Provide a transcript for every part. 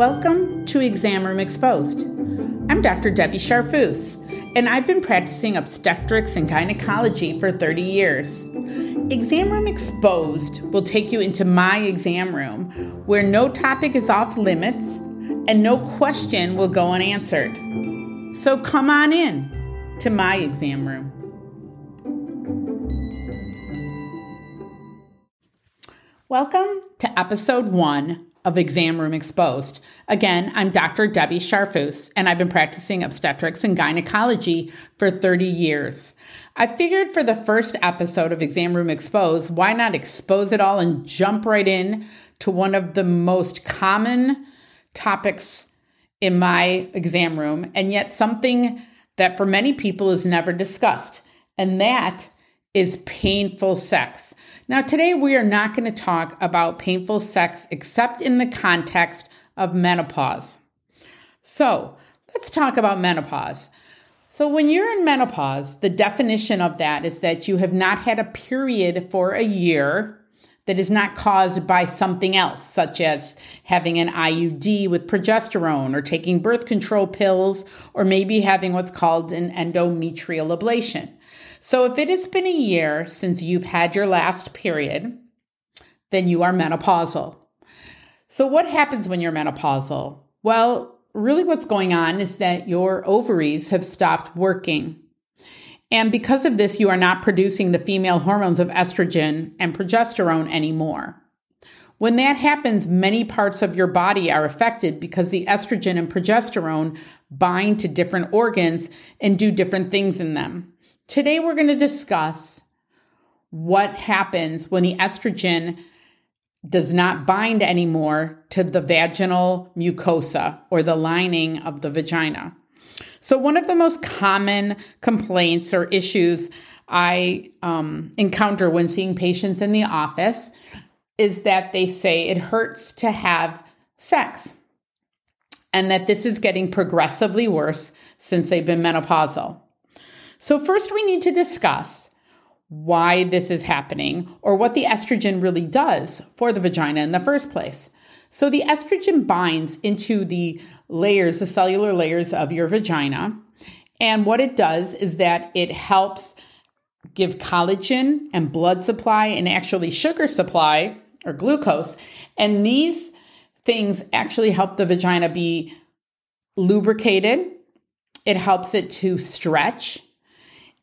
Welcome to Exam Room Exposed. I'm Dr. Debbie Charfus, and I've been practicing obstetrics and gynecology for 30 years. Exam Room Exposed will take you into my exam room where no topic is off limits and no question will go unanswered. So come on in to my exam room. Welcome to episode one of Exam Room Exposed. Again, I'm Dr. Debbie Sharfus, and I've been practicing obstetrics and gynecology for 30 years. I figured for the first episode of Exam Room Exposed, why not expose it all and jump right in to one of the most common topics in my exam room, and yet something that for many people is never discussed, and that is painful sex. Now, today we are not going to talk about painful sex except in the context of menopause. So, let's talk about menopause. So, when you're in menopause, the definition of that is that you have not had a period for a year that is not caused by something else, such as having an IUD with progesterone or taking birth control pills, or maybe having what's called an endometrial ablation. So if it has been a year since you've had your last period, then you are menopausal. So what happens when you're menopausal? Well, really what's going on is that your ovaries have stopped working. And because of this, you are not producing the female hormones of estrogen and progesterone anymore. When that happens, many parts of your body are affected because the estrogen and progesterone bind to different organs and do different things in them. Today, we're going to discuss what happens when the estrogen does not bind anymore to the vaginal mucosa or the lining of the vagina. So, one of the most common complaints or issues I um, encounter when seeing patients in the office is that they say it hurts to have sex and that this is getting progressively worse since they've been menopausal. So, first, we need to discuss why this is happening or what the estrogen really does for the vagina in the first place. So, the estrogen binds into the layers, the cellular layers of your vagina. And what it does is that it helps give collagen and blood supply and actually sugar supply or glucose. And these things actually help the vagina be lubricated. It helps it to stretch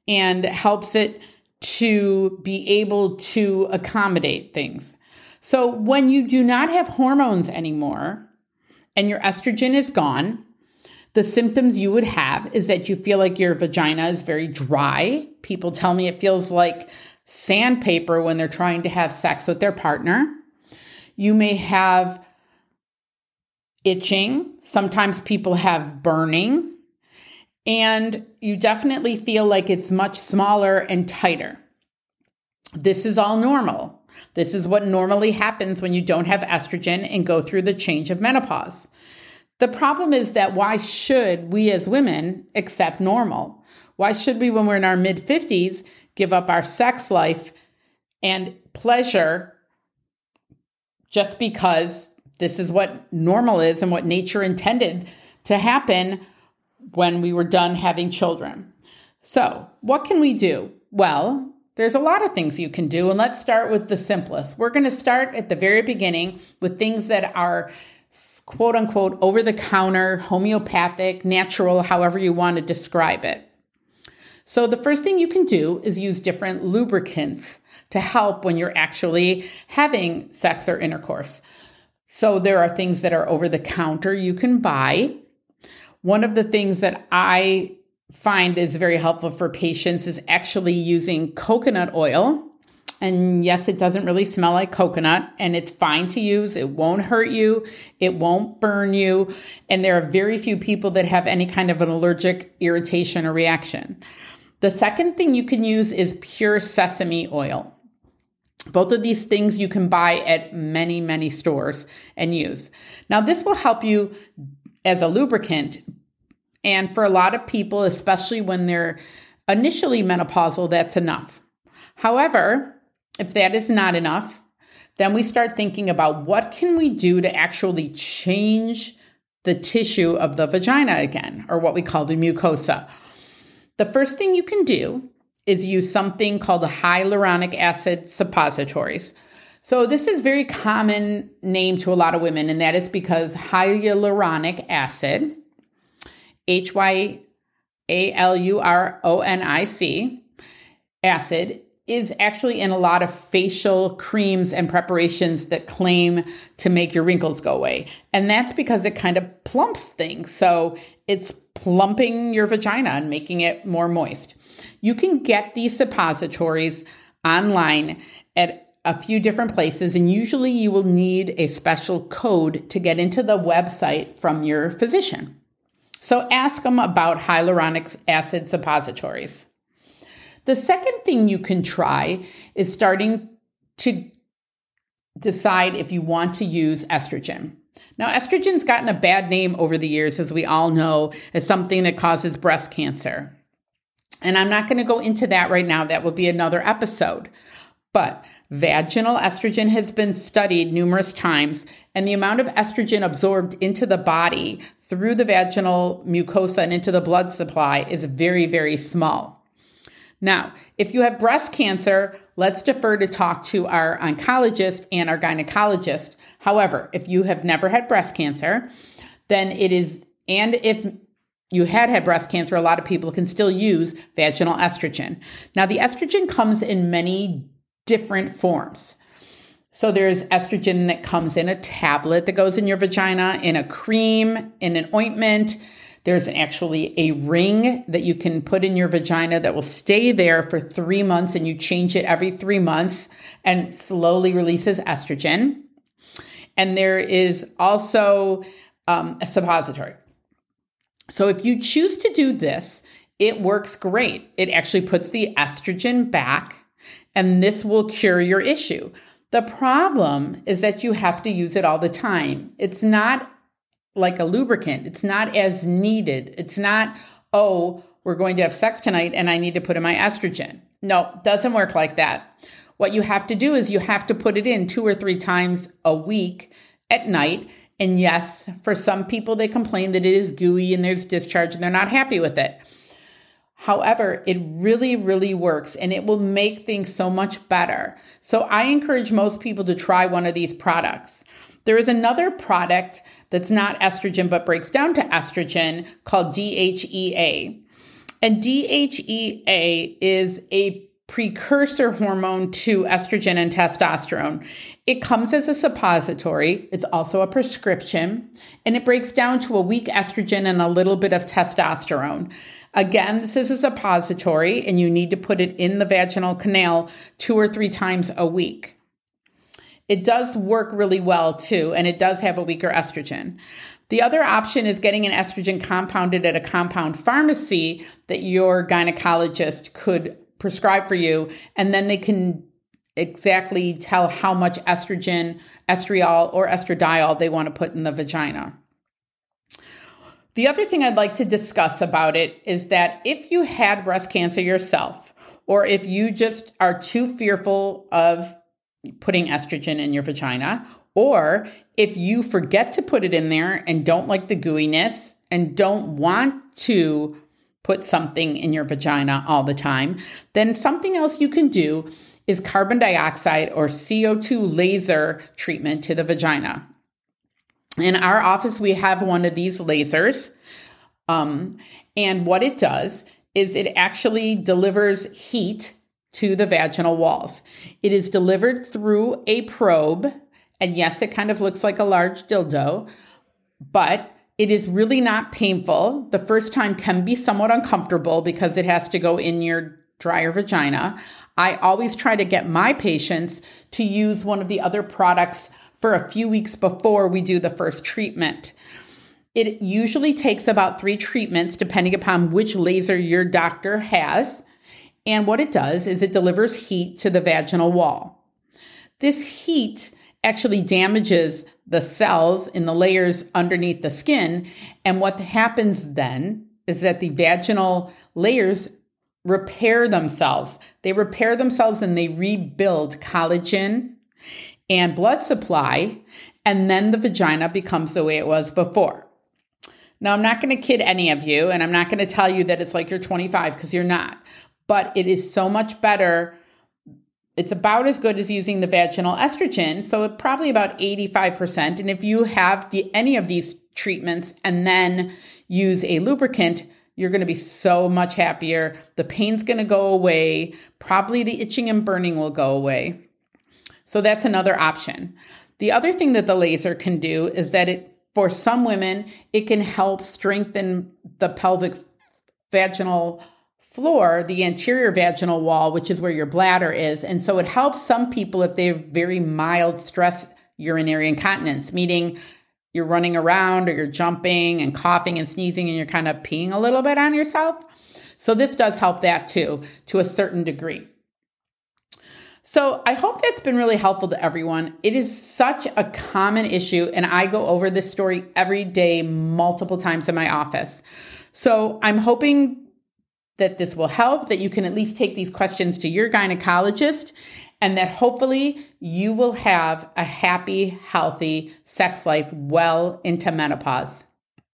and helps it to be able to accommodate things. So when you do not have hormones anymore and your estrogen is gone, the symptoms you would have is that you feel like your vagina is very dry. People tell me it feels like sandpaper when they're trying to have sex with their partner. You may have itching. Sometimes people have burning and you definitely feel like it's much smaller and tighter. This is all normal. This is what normally happens when you don't have estrogen and go through the change of menopause. The problem is that why should we as women accept normal? Why should we, when we're in our mid 50s, give up our sex life and pleasure just because this is what normal is and what nature intended to happen when we were done having children. So, what can we do? Well, there's a lot of things you can do, and let's start with the simplest. We're going to start at the very beginning with things that are quote unquote over the counter, homeopathic, natural, however you want to describe it. So, the first thing you can do is use different lubricants to help when you're actually having sex or intercourse. So, there are things that are over the counter you can buy one of the things that I find is very helpful for patients is actually using coconut oil. And yes, it doesn't really smell like coconut and it's fine to use. It won't hurt you. It won't burn you. And there are very few people that have any kind of an allergic irritation or reaction. The second thing you can use is pure sesame oil. Both of these things you can buy at many, many stores and use. Now, this will help you as a lubricant, and for a lot of people, especially when they're initially menopausal, that's enough. However, if that is not enough, then we start thinking about what can we do to actually change the tissue of the vagina again, or what we call the mucosa. The first thing you can do is use something called hyaluronic acid suppositories. So this is very common name to a lot of women, and that is because hyaluronic acid, H Y A L U R O N I C, acid is actually in a lot of facial creams and preparations that claim to make your wrinkles go away. And that's because it kind of plumps things. So it's plumping your vagina and making it more moist. You can get these suppositories online at a few different places, and usually you will need a special code to get into the website from your physician. So ask them about hyaluronic acid suppositories. The second thing you can try is starting to decide if you want to use estrogen. Now, estrogen's gotten a bad name over the years, as we all know, as something that causes breast cancer. And I'm not going to go into that right now. That will be another episode. But vaginal estrogen has been studied numerous times, and the amount of estrogen absorbed into the body through the vaginal mucosa and into the blood supply is very, very small. Now, if you have breast cancer, let's defer to talk to our oncologist and our gynecologist. However, if you have never had breast cancer, then it is, and if you had had breast cancer, a lot of people can still use vaginal estrogen. Now, the estrogen comes in many different forms. So there's estrogen that comes in a tablet that goes in your vagina, in a cream, in an ointment. There's actually a ring that you can put in your vagina that will stay there for three months and you change it every three months and slowly releases estrogen. And there is also um, a suppository. So if you choose to do this, it works great. It actually puts the estrogen back, and this will cure your issue. The problem is that you have to use it all the time. It's not like a lubricant. It's not as needed. It's not, oh, we're going to have sex tonight and I need to put in my estrogen. No, doesn't work like that. What you have to do is you have to put it in two or three times a week at night. And yes, for some people, they complain that it is gooey and there's discharge and they're not happy with it. However, it really, really works and it will make things so much better. So I encourage most people to try one of these products. There is another product that's not estrogen but breaks down to estrogen called DHEA. And DHEA is a precursor hormone to estrogen and testosterone. It comes as a suppository, it's also a prescription, and it breaks down to a weak estrogen and a little bit of testosterone. Again, this is a suppository, and you need to put it in the vaginal canal two or three times a week. It does work really well too, and it does have a weaker estrogen. The other option is getting an estrogen compounded at a compound pharmacy that your gynecologist could prescribe for you, and then they can exactly tell how much estrogen, estriol, or estradiol they want to put in the vagina. The other thing I'd like to discuss about it is that if you had breast cancer yourself, or if you just are too fearful of putting estrogen in your vagina, or if you forget to put it in there and don't like the gooiness and don't want to put something in your vagina all the time, then something else you can do is carbon dioxide or CO2 laser treatment to the vagina. In our office, we have one of these lasers. Um, and what it does is it actually delivers heat to the vaginal walls. It is delivered through a probe, and yes, it kind of looks like a large dildo, but it is really not painful. The first time can be somewhat uncomfortable because it has to go in your drier vagina. I always try to get my patients to use one of the other products for a few weeks before we do the first treatment. It usually takes about three treatments, depending upon which laser your doctor has. And what it does is it delivers heat to the vaginal wall. This heat actually damages the cells in the layers underneath the skin. And what happens then is that the vaginal layers repair themselves. They repair themselves and they rebuild collagen and blood supply. And then the vagina becomes the way it was before. Now, I'm not going to kid any of you, and I'm not going to tell you that it's like you're 25 because you're not, but it is so much better. It's about as good as using the vaginal estrogen, so probably about 85%. And if you have the, any of these treatments and then use a lubricant, you're going to be so much happier. The pain's going to go away. Probably the itching and burning will go away. So that's another option. The other thing that the laser can do is that it, for some women, it can help strengthen the pelvic vaginal floor, the anterior vaginal wall, which is where your bladder is. And so it helps some people if they have very mild stress urinary incontinence, meaning you're running around or you're jumping and coughing and sneezing and you're kind of peeing a little bit on yourself. So this does help that too, to a certain degree. So I hope that's been really helpful to everyone. It is such a common issue, and I go over this story every day, multiple times in my office. So I'm hoping that this will help, that you can at least take these questions to your gynecologist, and that hopefully you will have a happy, healthy sex life well into menopause.